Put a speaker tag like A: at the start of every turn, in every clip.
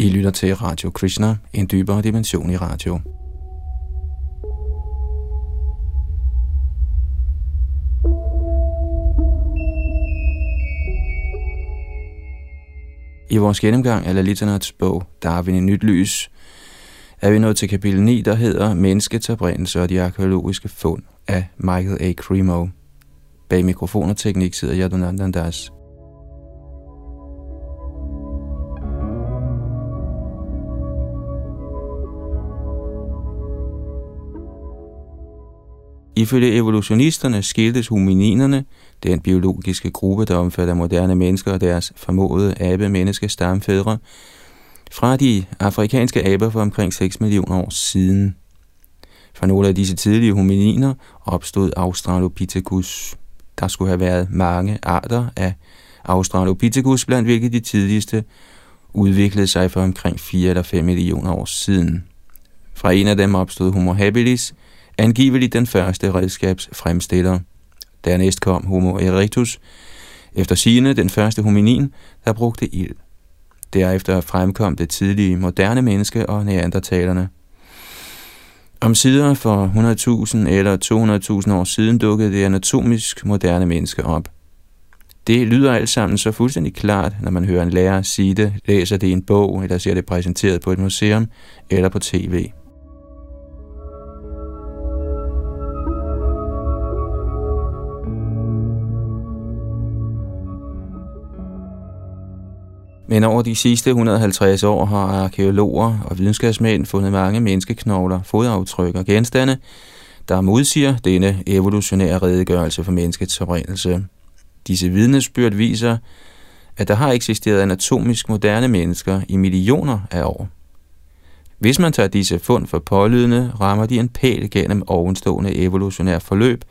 A: I lytter til Radio Krishna, en dybere dimension i radio. I vores gennemgang af Lalitanats bog, Darwin i nyt lys, er vi nået til kapitel 9, der hedder Menneskets oprindelse og de arkeologiske fund af Michael A. Cremo. Bag mikrofon og teknik sidder Yadunandandas. Ifølge evolutionisterne skiltes homininerne, den biologiske gruppe, der omfatter moderne mennesker og deres formodede abe-menneske stamfædre, fra de afrikanske aber for omkring 6 millioner år siden. Fra nogle af disse tidlige homininer opstod Australopithecus. Der skulle have været mange arter af Australopithecus, blandt hvilke de tidligste udviklede sig for omkring 4 eller 5 millioner år siden. Fra en af dem opstod Homo habilis, angiveligt den første redskabsfremstiller. Dernæst kom Homo erectus, efter sigende den første hominin, der brugte ild. Derefter fremkom det tidlige moderne menneske og neandertalerne. Om sider for 100.000 eller 200.000 år siden dukkede det anatomisk moderne menneske op. Det lyder alt sammen så fuldstændig klart, når man hører en lærer sige det, læser det i en bog eller ser det præsenteret på et museum eller på tv. Men over de sidste 150 år har arkeologer og videnskabsmænd fundet mange menneskeknogler, fodaftryk og genstande, der modsiger denne evolutionære redegørelse for menneskets oprindelse. Disse vidnesbyrd viser, at der har eksisteret anatomisk moderne mennesker i millioner af år. Hvis man tager disse fund for pålydende, rammer de en pæl gennem ovenstående evolutionær forløb,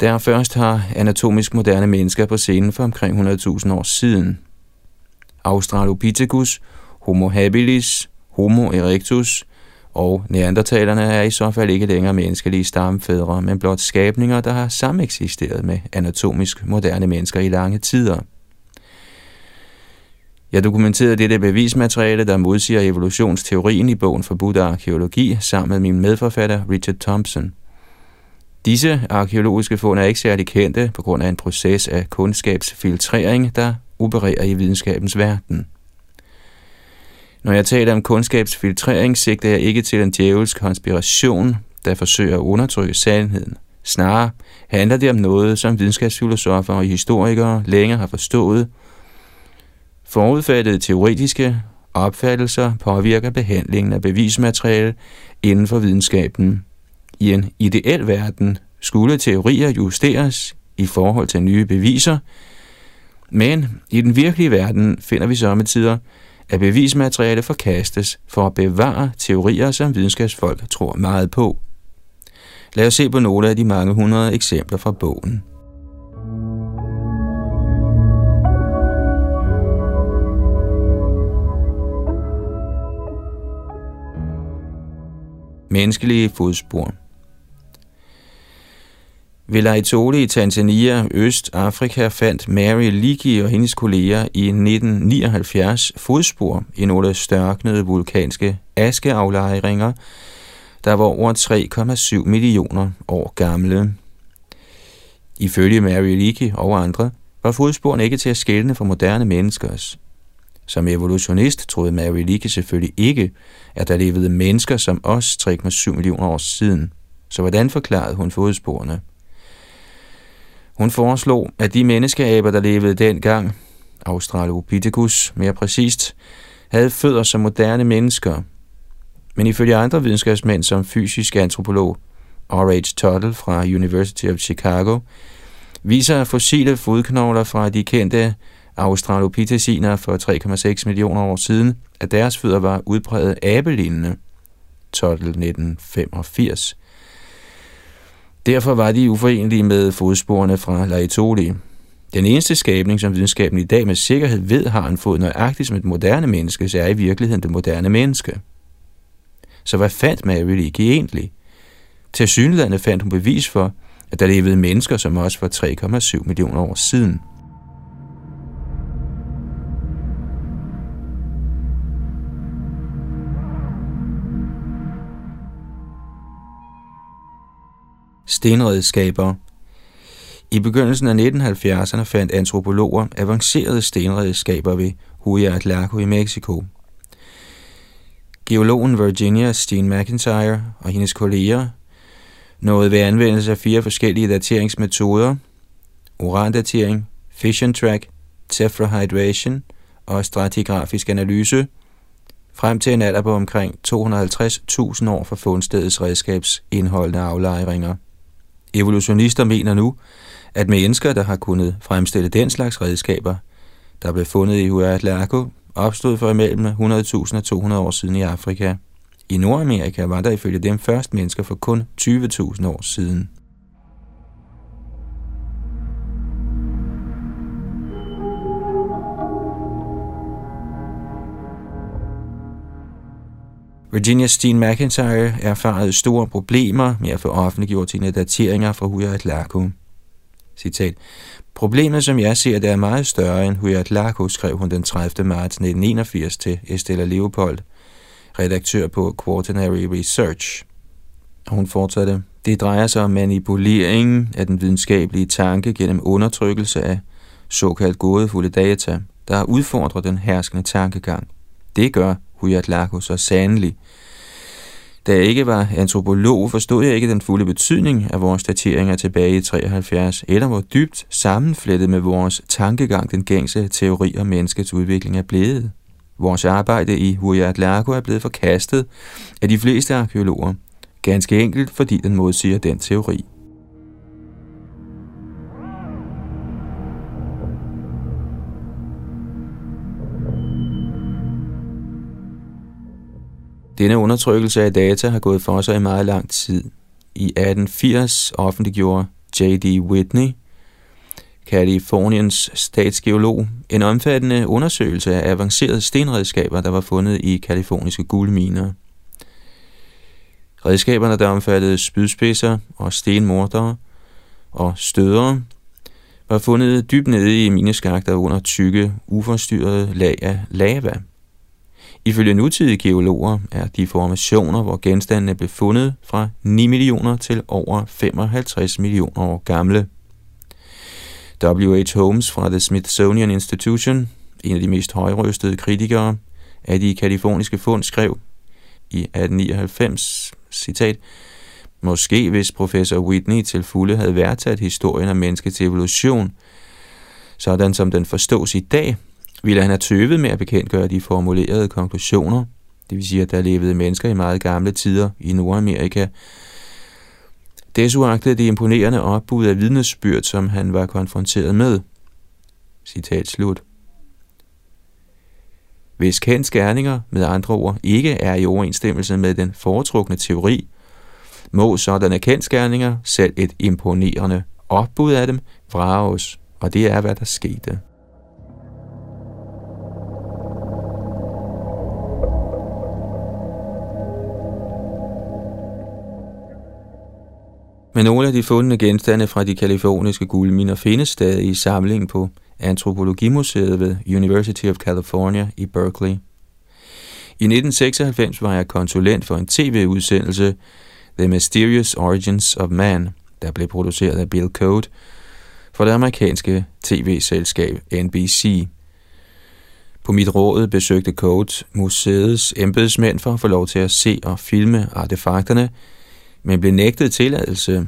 A: der først har anatomisk moderne mennesker på scenen for omkring 100.000 år siden – Australopithecus, Homo habilis, Homo erectus og neandertalerne er i så fald ikke længere menneskelige stamfædre, men blot skabninger, der har sameksisteret med anatomisk moderne mennesker i lange tider. Jeg dokumenterede dette bevismateriale, der modsiger evolutionsteorien i bogen for Buddha Arkeologi sammen med min medforfatter Richard Thompson. Disse arkeologiske fund er ikke særlig kendte på grund af en proces af kundskabsfiltrering, der opererer i videnskabens verden. Når jeg taler om kundskabsfiltrering, sigter jeg ikke til en djævelsk konspiration, der forsøger at undertrykke sandheden. Snarere handler det om noget, som videnskabsfilosofer og historikere længe har forstået. Forudfattede teoretiske opfattelser påvirker behandlingen af bevismateriale inden for videnskaben. I en ideel verden skulle teorier justeres i forhold til nye beviser, men i den virkelige verden finder vi sommetider, at bevismateriale forkastes for at bevare teorier, som videnskabsfolk tror meget på. Lad os se på nogle af de mange hundrede eksempler fra bogen. Menneskelige fodspor – ved Laetoli i Tanzania, Østafrika, fandt Mary Leakey og hendes kolleger i 1979 fodspor i nogle størknede vulkanske askeaflejringer, der var over 3,7 millioner år gamle. Ifølge Mary Leakey og andre var fodsporene ikke til at skælne for moderne menneskers. Som evolutionist troede Mary Leakey selvfølgelig ikke, at der levede mennesker som os 3,7 millioner år siden. Så hvordan forklarede hun fodsporene? Hun foreslog, at de menneskeaber, der levede dengang, Australopithecus mere præcist, havde fødder som moderne mennesker. Men ifølge andre videnskabsmænd som fysisk antropolog R.H. Tuttle fra University of Chicago, viser fossile fodknogler fra de kendte australopitheciner for 3,6 millioner år siden, at deres fødder var udpræget abelignende. Tuttle 1985. Derfor var de uforenelige med fodsporene fra Laetoli. Den eneste skabning, som videnskaben i dag med sikkerhed ved har en fod nøjagtigt som et moderne menneske, så er i virkeligheden det moderne menneske. Så hvad fandt Mary Leakey egentlig? Til synligheden fandt hun bevis for, at der levede mennesker som også for 3,7 millioner år siden – Stenredskaber I begyndelsen af 1970'erne fandt antropologer avancerede stenredskaber ved Huayatlaco i Mexico. Geologen Virginia Steen McIntyre og hendes kolleger nåede ved anvendelse af fire forskellige dateringsmetoder, urandatering, fission track, tetrahydration og stratigrafisk analyse, frem til en alder på omkring 250.000 år for fundstedets redskabsindholdende aflejringer. Evolutionister mener nu, at mennesker, der har kunnet fremstille den slags redskaber, der blev fundet i Huatlaco, opstod for imellem 100.000 og 200 år siden i Afrika. I Nordamerika var der ifølge dem først mennesker for kun 20.000 år siden. Virginia Steen McIntyre erfarede store problemer med at få offentliggjort sine dateringer fra Huayatlaco. Citat. Problemet, som jeg ser, det er meget større end Huayatlaco, skrev hun den 30. marts 1981 til Estella Leopold, redaktør på Quaternary Research. Hun fortsatte, det drejer sig om manipulering af den videnskabelige tanke gennem undertrykkelse af såkaldt gådefulde data, der udfordrer den herskende tankegang. Det gør Huayatlaco så sandelig. Da jeg ikke var antropolog, forstod jeg ikke den fulde betydning af vores dateringer tilbage i 73, eller hvor dybt sammenflettet med vores tankegang den gængse teori om menneskets udvikling er blevet. Vores arbejde i Huayatlaco er blevet forkastet af de fleste arkeologer, ganske enkelt fordi den modsiger den teori. Denne undertrykkelse af data har gået for sig i meget lang tid. I 1880 offentliggjorde J.D. Whitney, Kaliforniens statsgeolog, en omfattende undersøgelse af avancerede stenredskaber, der var fundet i kaliforniske guldminer. Redskaberne, der omfattede spydspidser og stenmordere og stødere, var fundet dybt nede i mineskakter under tykke, uforstyrrede lag af lava – Ifølge nutidige geologer er de formationer, hvor genstandene blev fundet fra 9 millioner til over 55 millioner år gamle. W.H. Holmes fra The Smithsonian Institution, en af de mest højrøstede kritikere af de kaliforniske fund, skrev i 1899, citat, Måske hvis professor Whitney til fulde havde værdsat historien om menneskets evolution, sådan som den forstås i dag, ville han have tøvet med at bekendtgøre de formulerede konklusioner, det vil sige, at der levede mennesker i meget gamle tider i Nordamerika. Desuagtet det imponerende opbud af vidnesbyrd, som han var konfronteret med. Citat slut. Hvis Kents gerninger, med andre ord, ikke er i overensstemmelse med den foretrukne teori, må sådanne kendskærninger, selv et imponerende opbud af dem, vrages, og det er, hvad der skete. Men nogle af de fundne genstande fra de kaliforniske guldminer findes stadig i samlingen på Antropologimuseet ved University of California i Berkeley. I 1996 var jeg konsulent for en tv-udsendelse, The Mysterious Origins of Man, der blev produceret af Bill Code for det amerikanske tv-selskab NBC. På mit råd besøgte Code museets embedsmænd for at få lov til at se og filme artefakterne, men blev nægtet tilladelse.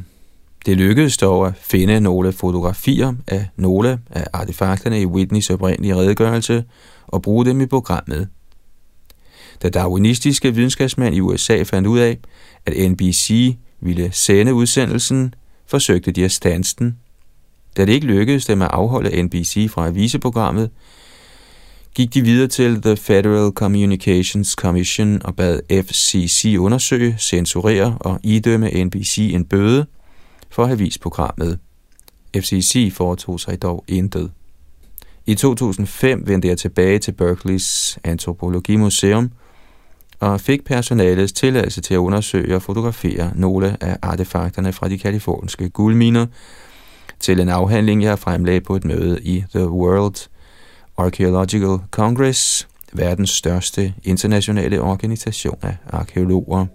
A: Det lykkedes dog at finde nogle fotografier af nogle af artefakterne i Whitneys oprindelige redegørelse og bruge dem i programmet. Da darwinistiske videnskabsmænd i USA fandt ud af, at NBC ville sende udsendelsen, forsøgte de at stanse den. Da det ikke lykkedes dem at afholde NBC fra at vise programmet, gik de videre til The Federal Communications Commission og bad FCC undersøge, censurere og idømme NBC en bøde for at have vist programmet. FCC foretog sig dog intet. I 2005 vendte jeg tilbage til Berkeleys Antropologimuseum og fik personalets tilladelse til at undersøge og fotografere nogle af artefakterne fra de kaliforniske guldminer til en afhandling, jeg fremlagde på et møde i The World Archaeological Congress, verdens største internationale organisation af arkeologer.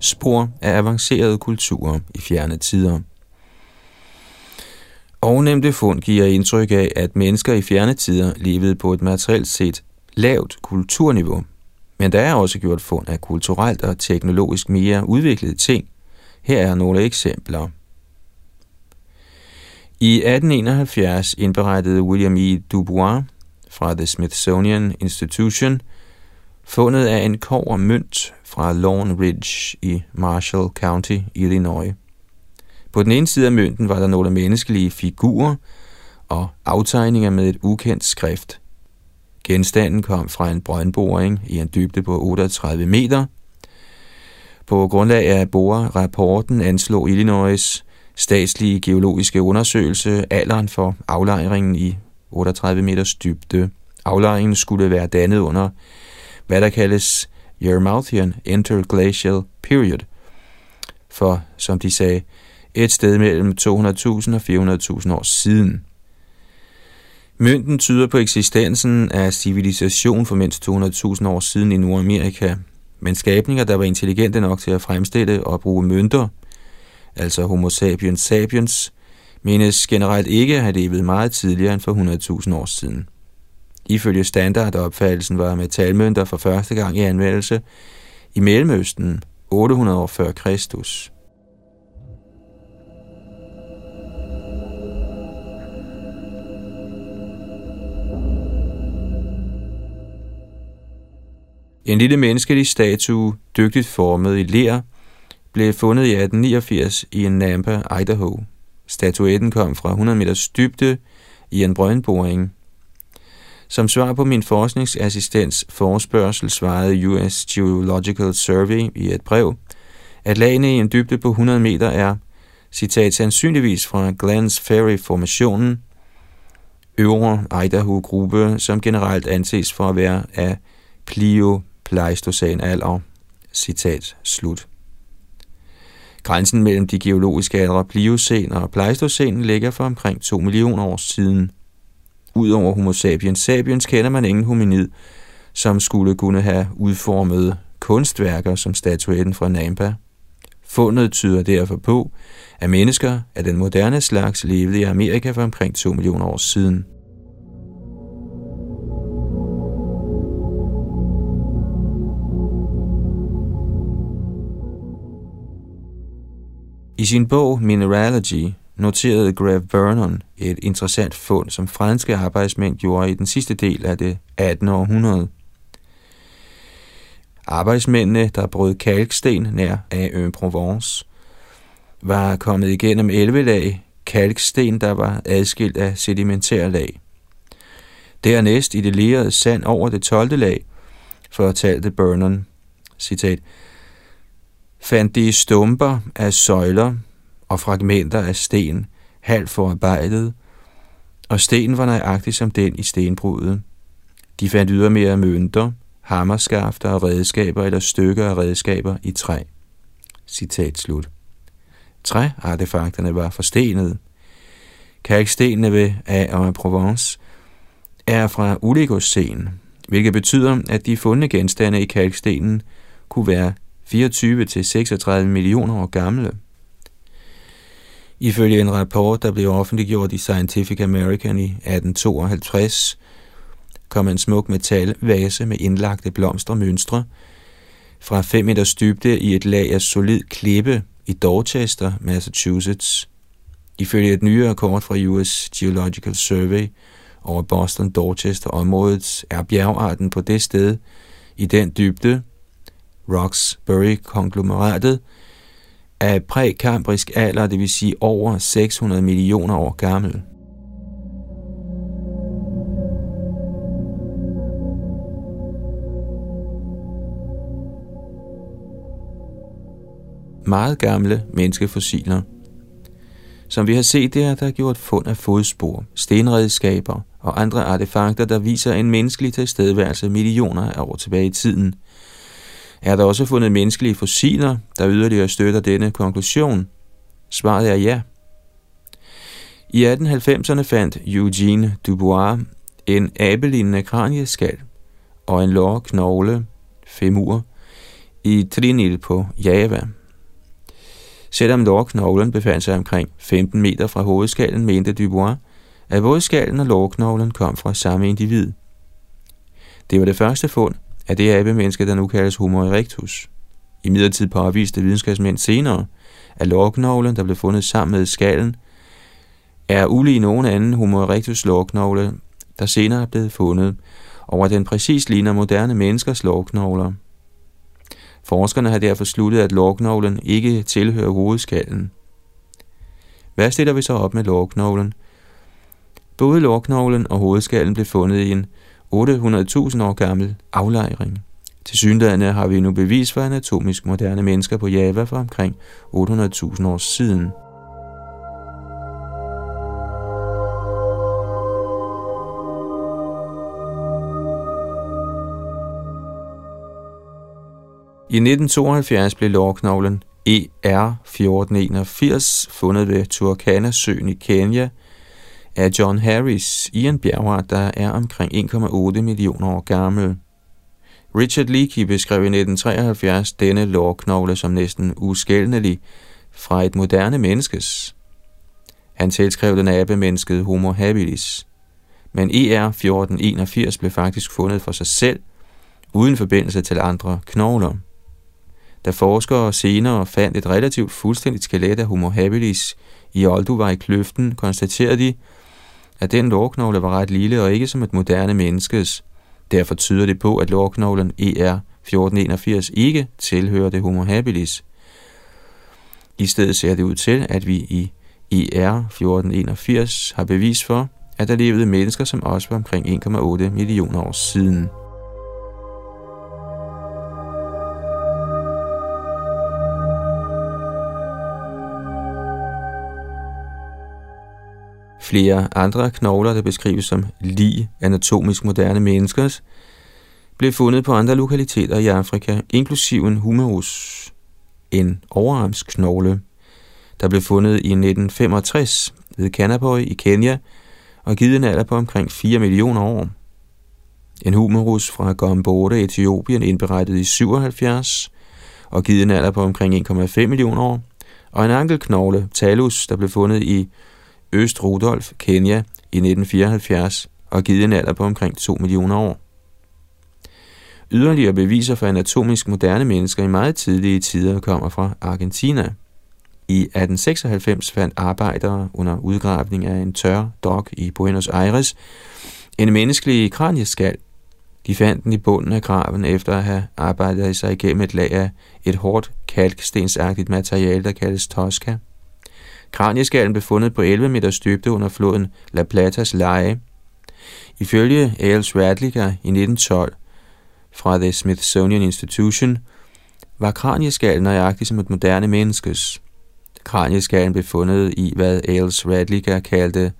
A: Spor af avancerede kulturer i fjerne tider. Ovnemte fund giver indtryk af, at mennesker i fjerne tider levede på et materielt set lavt kulturniveau, men der er også gjort fund af kulturelt og teknologisk mere udviklede ting. Her er nogle eksempler. I 1871 indberettede William E. Dubois fra The Smithsonian Institution fundet af en kover mønt fra Lawn Ridge i Marshall County, Illinois. På den ene side af mønten var der nogle menneskelige figurer og aftegninger med et ukendt skrift. Genstanden kom fra en brøndboring i en dybde på 38 meter. På grundlag af borerapporten anslog Illinois statslige geologiske undersøgelse alderen for aflejringen i 38 meters dybde. Aflejringen skulle være dannet under, hvad der kaldes Yermouthian Interglacial Period, for, som de sagde, et sted mellem 200.000 og 400.000 år siden. Mønten tyder på eksistensen af civilisation for mindst 200.000 år siden i Nordamerika, men skabninger, der var intelligente nok til at fremstille og bruge mønter, altså Homo sapiens sapiens, menes generelt ikke at have levet meget tidligere end for 100.000 år siden. Ifølge standardopfattelsen var metalmønter for første gang i anvendelse i Mellemøsten 800 år før Kristus. En lille menneskelig statue, dygtigt formet i ler, blev fundet i 1889 i en Nampa, Idaho. Statuetten kom fra 100 meters dybde i en brøndboring. Som svar på min forskningsassistents forespørgsel svarede US Geological Survey i et brev, at lagene i en dybde på 100 meter er, citat, sandsynligvis fra Glens Ferry-formationen, øvre Idaho-gruppe, som generelt anses for at være af Plio Pleistocæn alder. Citat slut. Grænsen mellem de geologiske aldre Pliocæn og Pleistocæn ligger for omkring 2 millioner år siden. Udover Homo sapiens sapiens kender man ingen hominid, som skulle kunne have udformet kunstværker som statuetten fra Nampa. Fundet tyder derfor på, at mennesker af den moderne slags levede i Amerika for omkring 2 millioner år siden. I sin bog Mineralogy noterede Grav Vernon et interessant fund, som franske arbejdsmænd gjorde i den sidste del af det 18. århundrede. Arbejdsmændene, der brød kalksten nær af Provence, var kommet igennem 11 lag kalksten, der var adskilt af sedimentær lag. Dernæst i det lerede sand over det 12. lag, fortalte Vernon, citat, fandt de stumper af søjler og fragmenter af sten, halvt forarbejdet, og stenen var nøjagtig som den i stenbruddet. De fandt ydermere mønter, hammerskafter og redskaber eller stykker af redskaber i træ. Citat slut. Træartefakterne var forstenede. Kalkstenene ved A. Provence er fra Oligocæn, hvilket betyder, at de fundne genstande i kalkstenen kunne være 24-36 millioner år gamle. Ifølge en rapport, der blev offentliggjort i Scientific American i 1852, kom en smuk metalvase med indlagte blomstermønstre fra 5 meters dybde i et lag af solid klippe i Dorchester, Massachusetts. Ifølge et nyere kort fra US Geological Survey over Boston-Dorchester-området er bjergarten på det sted i den dybde, Roxbury-konglomeratet, af prækambrisk alder, det vil sige over 600 millioner år gammel. Meget gamle menneskefossiler. Som vi har set, det er der gjort fund af fodspor, stenredskaber og andre artefakter, der viser en menneskelig tilstedeværelse millioner af år tilbage i tiden – er der også fundet menneskelige fossiler, der yderligere støtter denne konklusion? Svaret er ja. I 1890'erne fandt Eugene Dubois en abelignende kranieskal og en lårknogle, femur, i Trinil på Java. Selvom lårknoglen befandt sig omkring 15 meter fra hovedskallen, mente Dubois, at både skallen og lårknoglen kom fra samme individ. Det var det første fund af det abemenneske, der nu kaldes Homo erectus. I midlertid påviste videnskabsmænd senere, at lårknoglen, der blev fundet sammen med skallen, er ulig nogen anden Homo erectus lårknogle, der senere er blevet fundet, og at den præcis ligner moderne menneskers lårknogler. Forskerne har derfor sluttet, at lårknoglen ikke tilhører hovedskallen. Hvad stiller vi så op med lårknoglen? Både lårknoglen og hovedskallen blev fundet i en 800.000 år gammel aflejring. Til synlædende har vi nu bevis for anatomisk moderne mennesker på Java for omkring 800.000 år siden. I 1972 blev lårknoglen ER1481 fundet ved Turkana-søen i Kenya af John Harris i en bjergart, der er omkring 1,8 millioner år gammel. Richard Leakey beskrev i 1973 denne lårknogle som næsten uskældnelig fra et moderne menneskes. Han tilskrev den abemennesket Homo habilis. Men ER1481 blev faktisk fundet for sig selv, uden forbindelse til andre knogler. Da forskere senere fandt et relativt fuldstændigt skelet af Homo habilis i Olduvai-kløften, konstaterede de, at den lårknogle var ret lille og ikke som et moderne menneskes. Derfor tyder det på, at lårknoglen ER1481 ikke tilhører det Homo habilis. I stedet ser det ud til, at vi i ER1481 har bevis for, at der levede mennesker, som også var omkring 1,8 millioner år siden. Flere andre knogler, der beskrives som lige anatomisk moderne menneskers, blev fundet på andre lokaliteter i Afrika, inklusive en humerus, en overarmsknogle, der blev fundet i 1965 ved Canterbury i Kenya og givet en alder på omkring 4 millioner år. En humerus fra Gombode, Etiopien, indberettet i 77 og givet en alder på omkring 1,5 millioner år, og en ankelknogle, talus, der blev fundet i Øst Rudolf, Kenya, i 1974 og givet en alder på omkring 2 millioner år. Yderligere beviser for anatomisk moderne mennesker i meget tidlige tider kommer fra Argentina. I 1896 fandt arbejdere under udgravning af en tør dok i Buenos Aires en menneskelig kranieskal. De fandt den i bunden af graven efter at have arbejdet sig igennem et lag af et hårdt kalkstensagtigt materiale, der kaldes tosca. Kranieskallen blev fundet på 11 meters dybde under floden La Platas leje. Ifølge Ailes Radlinger i 1912 fra The Smithsonian Institution var kranieskallen nøjagtig som et moderne menneskes. Kranieskallen blev fundet i, hvad Ailes Radlinger kaldte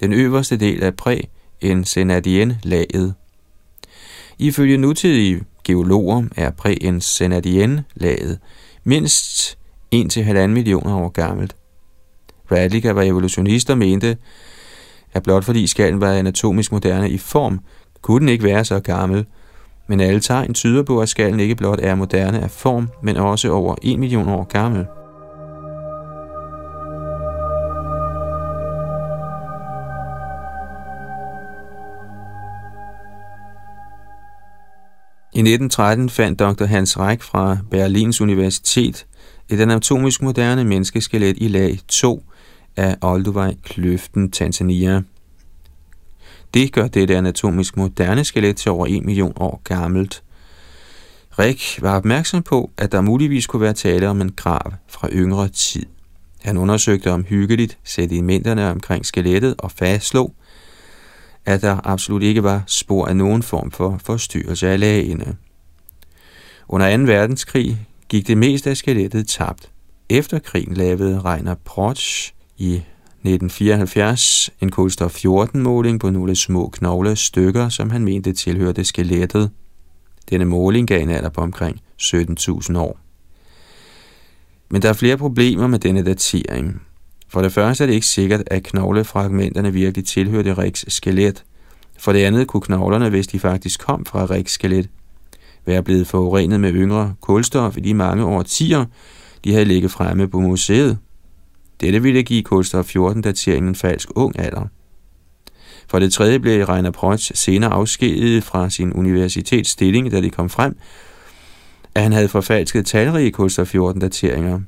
A: den øverste del af præ, en senadien-laget. Ifølge nutidige geologer er præ en senadien-laget mindst 1-1,5 millioner år gammelt. Radliger var evolutionist og mente, at blot fordi skallen var anatomisk moderne i form, kunne den ikke være så gammel. Men alle tegn tyder på, at skallen ikke blot er moderne af form, men også over 1 million år gammel. I 1913 fandt dr. Hans Reich fra Berlins Universitet et anatomisk moderne menneskeskelet i lag 2 af Olduvai-kløften, Tanzania. Det gør dette anatomisk moderne skelet til over 1 million år gammelt. Rick var opmærksom på, at der muligvis kunne være tale om en grav fra yngre tid. Han undersøgte om hyggeligt sedimenterne omkring skelettet og fastslog, at der absolut ikke var spor af nogen form for forstyrrelse af lagene. Under 2. verdenskrig gik det meste af skelettet tabt. Efter krigen lavede Reiner Protsch i 1974 en kulstof 14-måling på nogle små knoglestykker, som han mente tilhørte skelettet. Denne måling gav en alder på omkring 17.000 år. Men der er flere problemer med denne datering. For det første er det ikke sikkert, at knoglefragmenterne virkelig tilhørte Riks skelet. For det andet kunne knoglerne, hvis de faktisk kom fra Riks skelet, være blevet forurenet med yngre kulstof i de mange årtier, de havde ligget fremme på museet. Dette ville give kulstof 14 dateringen en falsk ung alder. For det tredje blev Reiner Protz senere afskediget fra sin universitetsstilling, da det kom frem, at han havde forfalsket talrige kulstof 14 dateringer.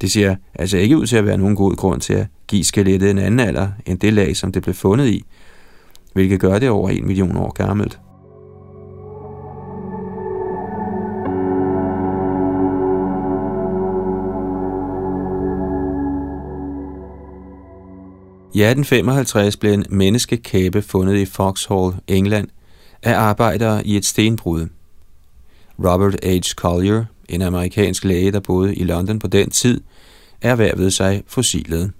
A: Det ser altså ikke ud til at være nogen god grund til at give skelettet en anden alder end det lag, som det blev fundet i, hvilket gør det over en million år gammelt. I 1855 blev en menneskekæbe fundet i Foxhall, England, af arbejdere i et stenbrud. Robert H. Collier, en amerikansk læge, der boede i London på den tid, erhvervede sig fossilet.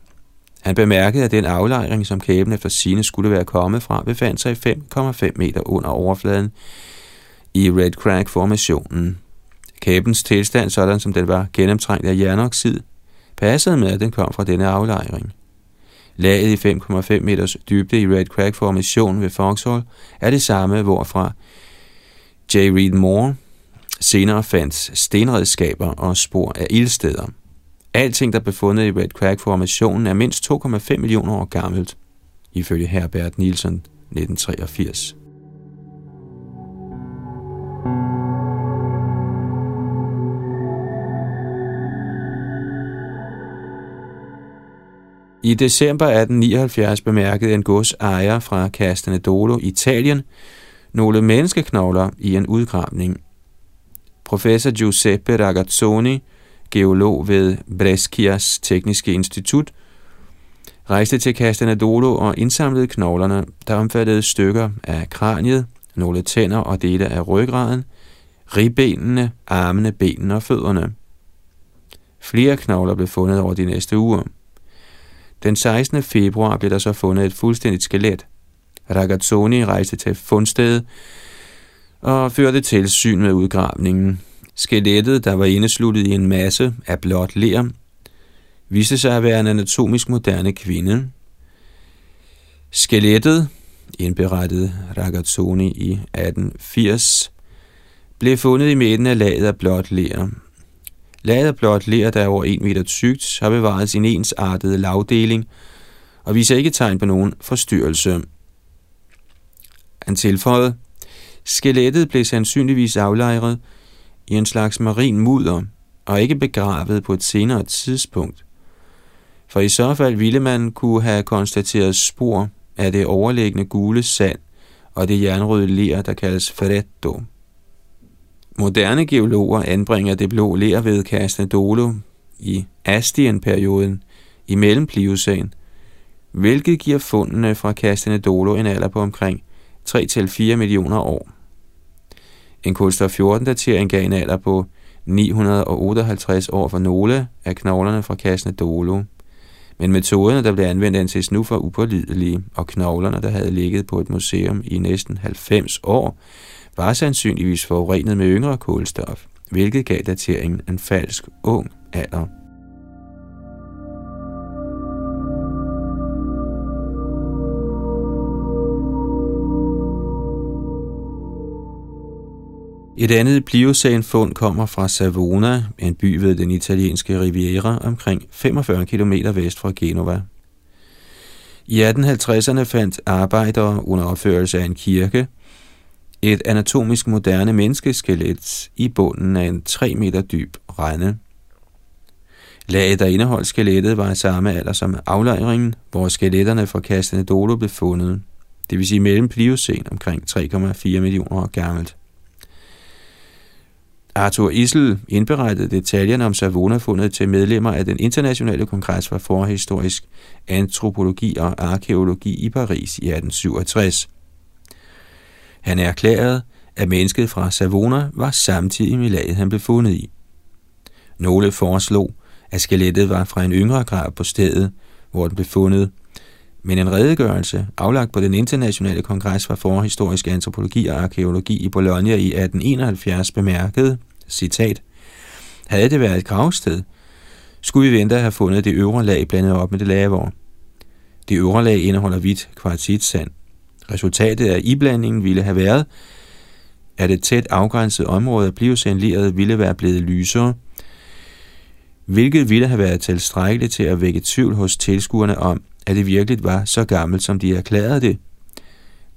A: Han bemærkede, at den aflejring, som kæben efter sine skulle være kommet fra, befandt sig 5,5 meter under overfladen i Red Crack-formationen. Kæbens tilstand, sådan som den var gennemtrængt af jernoxid, passede med, at den kom fra denne aflejring. Laget i 5,5 meters dybde i Red Crack formation ved Foxhall er det samme, hvorfra J. Reed Moore senere fandt stenredskaber og spor af ildsteder. Alting, der blev fundet i Red Crack-formationen, er mindst 2,5 millioner år gammelt, ifølge Herbert Nielsen 1983. I december 1879 bemærkede en godsejer fra Castanedolo, Italien, nogle menneskeknogler i en udgravning. Professor Giuseppe Ragazzoni, geolog ved Brescias Tekniske Institut, rejste til Castanedolo og indsamlede knoglerne, der omfattede stykker af kraniet, nogle tænder og dele af ryggraden, ribbenene, armene, benene og fødderne. Flere knogler blev fundet over de næste uger. Den 16. februar blev der så fundet et fuldstændigt skelet. Ragazzoni rejste til fundstedet og førte tilsyn med udgravningen. Skelettet, der var indesluttet i en masse af blåt ler, viste sig at være en anatomisk moderne kvinde. Skelettet, indberettede Ragazzoni i 1880, blev fundet i midten af laget af blåt ler. Laget blot ler, der er over 1 meter tykt, har bevaret sin ensartede lavdeling og viser ikke tegn på nogen forstyrrelse. Han tilføjede, skelettet blev sandsynligvis aflejret i en slags marin mudder og ikke begravet på et senere tidspunkt. For i så fald ville man kunne have konstateret spor af det overliggende gule sand og det jernrøde ler, der kaldes Ferretto. Moderne geologer anbringer det blå ler ved Casnedolo i Astien-perioden i mellempliocæn, hvilket giver fundene fra Castanedolo en alder på omkring 3-4 millioner år. En kulstof 14-datering gav en alder på 958 år for nogle af knoglerne fra Castanedolo. Men metoderne, der blev anvendt anses nu for upålidelige, og knoglerne, der havde ligget på et museum i næsten 90 år, var sandsynligvis forurenet med yngre kulstof, hvilket gav dateringen en falsk ung alder. Et andet Pliocæn-fund kommer fra Savona, en by ved den italienske Riviera, omkring 45 km vest fra Genova. I 1850'erne fandt arbejdere under opførelse af en kirke et anatomisk moderne menneskeskelet i bunden af en 3 meter dyb rende. Laget, der indeholdt skelettet, var i samme alder som aflejringen, hvor skeletterne fra Castanedolo blev fundet, det vil sige mellem Pliocæn omkring 3,4 millioner år gammelt. Arthur Issel indberettede detaljerne om Savona-fundet til medlemmer af den internationale kongres for forhistorisk antropologi og arkeologi i Paris i 1867. Han erklærede, at mennesket fra Savona var samtidig med laget, han blev fundet i. Nogle foreslog, at skelettet var fra en yngre grav på stedet, hvor den blev fundet, men en redegørelse, aflagt på den internationale kongres for forhistorisk antropologi og arkeologi i Bologna i 1871, bemærkede, citat, havde det været et gravsted, skulle vi vente at have fundet det øvre lag blandet op med det lavere. Det øvre lag indeholder hvidt kvartitsand. Resultatet af iblandingen ville have været, at et tæt afgrænset område af pliocænleret ville være blevet lysere, hvilket ville have været tilstrækkeligt til at vække tvivl hos tilskuerne om, at det virkelig var så gammelt, som de erklærede det.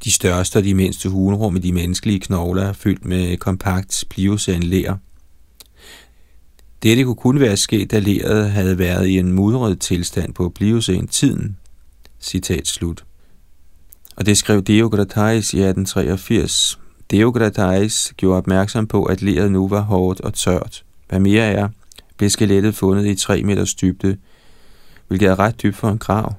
A: De største og de mindste hulrum i de menneskelige knogler er fyldt med kompakt pliocen. Dette kunne kun være sket, da leret havde været i en mudret tilstand på pliocen-tiden. Citat slut. Og det skrev Deogratais i 1883. Deogratais gjorde opmærksom på, at leret nu var hårdt og tørt. Hvad mere er, blev skelettet fundet i 3 meters dybde, hvilket er ret dybt for en grav.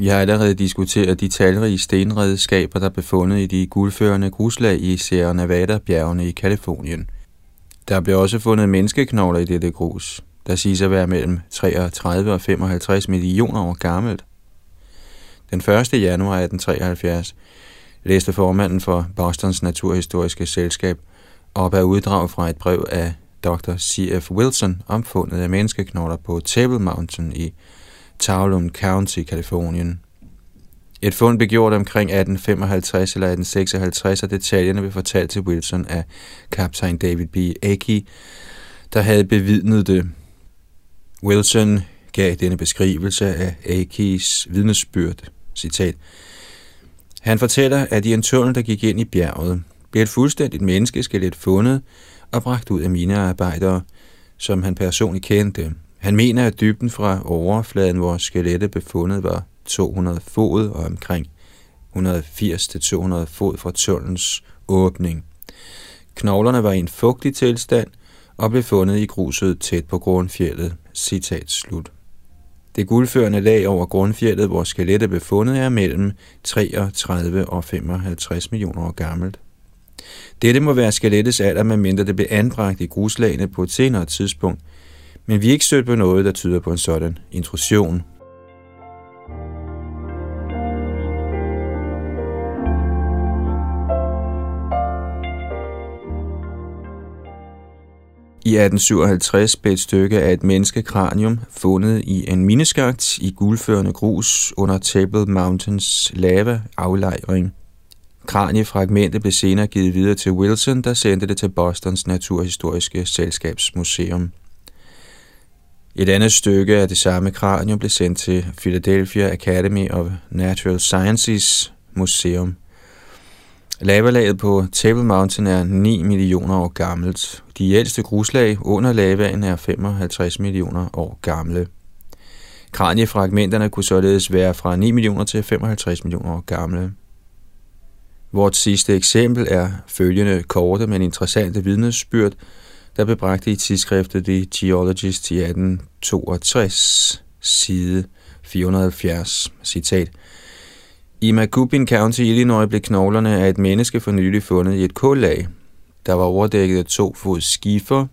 A: Vi har allerede diskuteret de talrige stenredskaber, der blev befundet i de guldførende gruslag i Sierra Nevada-bjergene i Kalifornien. Der blev også fundet menneskeknogler i dette grus, der siges at være mellem 33 og 55 millioner år gammelt. Den 1. januar 1873 læste formanden for Bostons Naturhistoriske Selskab op af uddrag fra et brev af Dr. C.F. Wilson om fundet af menneskeknogler på Table Mountain i Towlum County, Kalifornien. Et fund blev gjort omkring 1855 eller 1856, og detaljerne blev fortalt til Wilson af kaptajn David B. Aki, der havde bevidnet det. Wilson gav denne beskrivelse af Akis vidnesbyrd. Citat. Han fortæller, at i en tunnel, der gik ind i bjerget, blev et fuldstændigt menneskeskelet fundet og bragt ud af minearbejdere, som han personligt kendte. Han mener, at dybden fra overfladen, hvor skelettet befundet, var 200 fod og omkring 180-200 fod fra tunnelens åbning. Knoglerne var i en fugtig tilstand og blev fundet i gruset tæt på grundfjellet. Citat slut. Det guldførende lag over grundfjellet, hvor skelettet blev fundet, er mellem 33 og 55 millioner år gammelt. Dette må være skelettets alder, medmindre det blev anbragt i gruslagene på et senere tidspunkt, men vi er ikke stødt på noget, der tyder på en sådan intrusion. I 1857 blev et stykke af et menneskekranium fundet i en mineskagt i guldførende grus under Table Mountains lava aflejring. Kraniefragmentet blev senere givet videre til Wilson, der sendte det til Bostons Naturhistoriske Selskabsmuseum. Et andet stykke af det samme kranium blev sendt til Philadelphia Academy of Natural Sciences Museum. Lavalaget på Table Mountain er 9 millioner år gammelt. De ældste gruslag under lavaen er 55 millioner år gamle. Kraniefragmenterne kunne således være fra 9 millioner til 55 millioner år gamle. Vort sidste eksempel er følgende korte, men interessante vidnesbyrd, der blev bragt i tidsskriftet The Geologist i 1862, side 470, citat. I Macoupin County, Illinois, blev knoglerne af et menneske for nylig fundet i et kullag, der var overdækket af to fod skifer,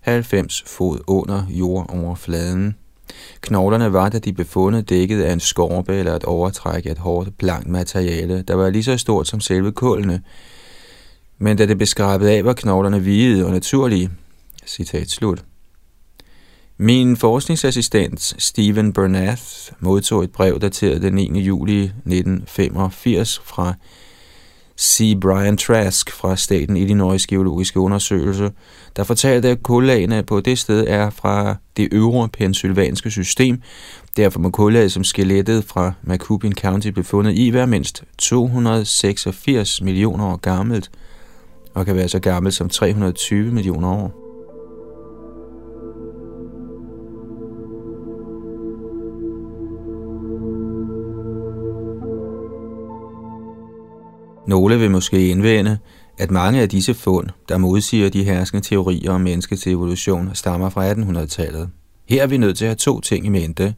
A: 90 fod under jordoverfladen. Knoglerne var, da de blev fundet, dækket af en skorpe eller et overtræk af et hårdt, blankt materiale, der var lige så stort som selve kullene, men da det blev skrabet af, var knoglerne hvide og naturlige. Citat slut. Min forskningsassistent Stephen Bernath modtog et brev dateret den 9. juli 1985 fra C. Brian Trask fra staten Illinois Geologiske Undersøgelse, der fortalte, at kullagene på det sted er fra det øvre pensylvanske system. Derfor må kullaget som skelettet fra Macoupin County blev fundet i være mindst 286 millioner år gammelt – og kan være så gammel som 320 millioner år. Nogle vil måske indvende, at mange af disse fund, der modsiger de herskende teorier om menneskets evolution, stammer fra 1800-tallet. Her er vi nødt til at have to ting i mente.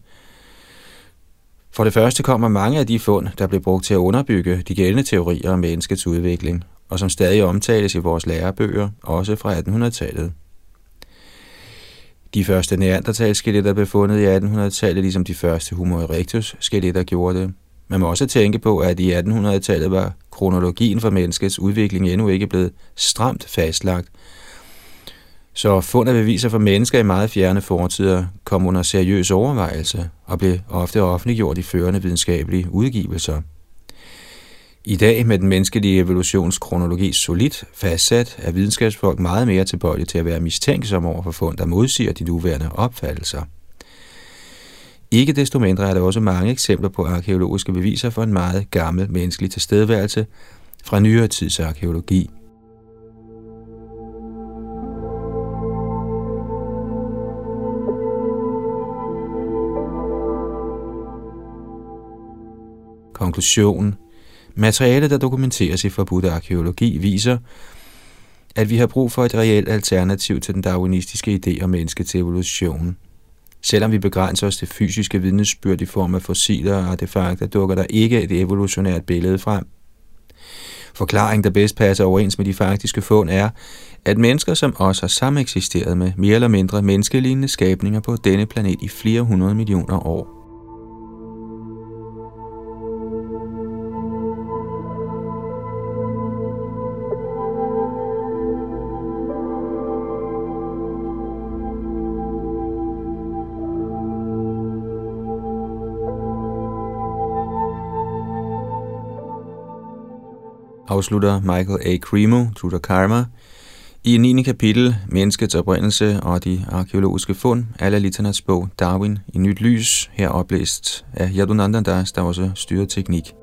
A: For det første kommer mange af de fund, der blev brugt til at underbygge de gældende teorier om menneskets udvikling, og som stadig omtales i vores lærebøger, også fra 1800-tallet. De første neandertalskeletter blev fundet i 1800-tallet, ligesom de første Homo erectus-skeletter gjorde det. Man må også tænke på, at i 1800-tallet var kronologien for menneskets udvikling endnu ikke blevet stramt fastlagt, Så fund af beviser for mennesker i meget fjerne fortider kom under seriøs overvejelse og blev ofte offentliggjort i førende videnskabelige udgivelser. I dag med den menneskelige evolutionskronologi solidt fastsat, er videnskabsfolk meget mere tilbøjelige til at være mistænksomme over for fund, der modsiger de nuværende opfattelser. Ikke desto mindre er der også mange eksempler på arkeologiske beviser for en meget gammel menneskelig tilstedeværelse fra nyere tids arkeologi. Konklusion Materiale, der dokumenteres i forbudt arkeologi, viser, at vi har brug for et reelt alternativ til den darwinistiske idé om menneskets evolution. Selvom vi begrænser os til fysiske vidnesbyrd i form af fossiler og artefakter, dukker der ikke et evolutionært billede frem. Forklaringen, der bedst passer overens med de faktiske fund, er, at mennesker som os har sameksisteret med mere eller mindre menneskelignende skabninger på denne planet i flere hundrede millioner år. Afslutter Michael A. Cremo, Tutor Karma, i 9. kapitel, Menneskets oprindelse og de arkeologiske fund, alle Litanas bog Darwin i nyt lys, her oplæst af Yadunandandas, der også styrer teknik.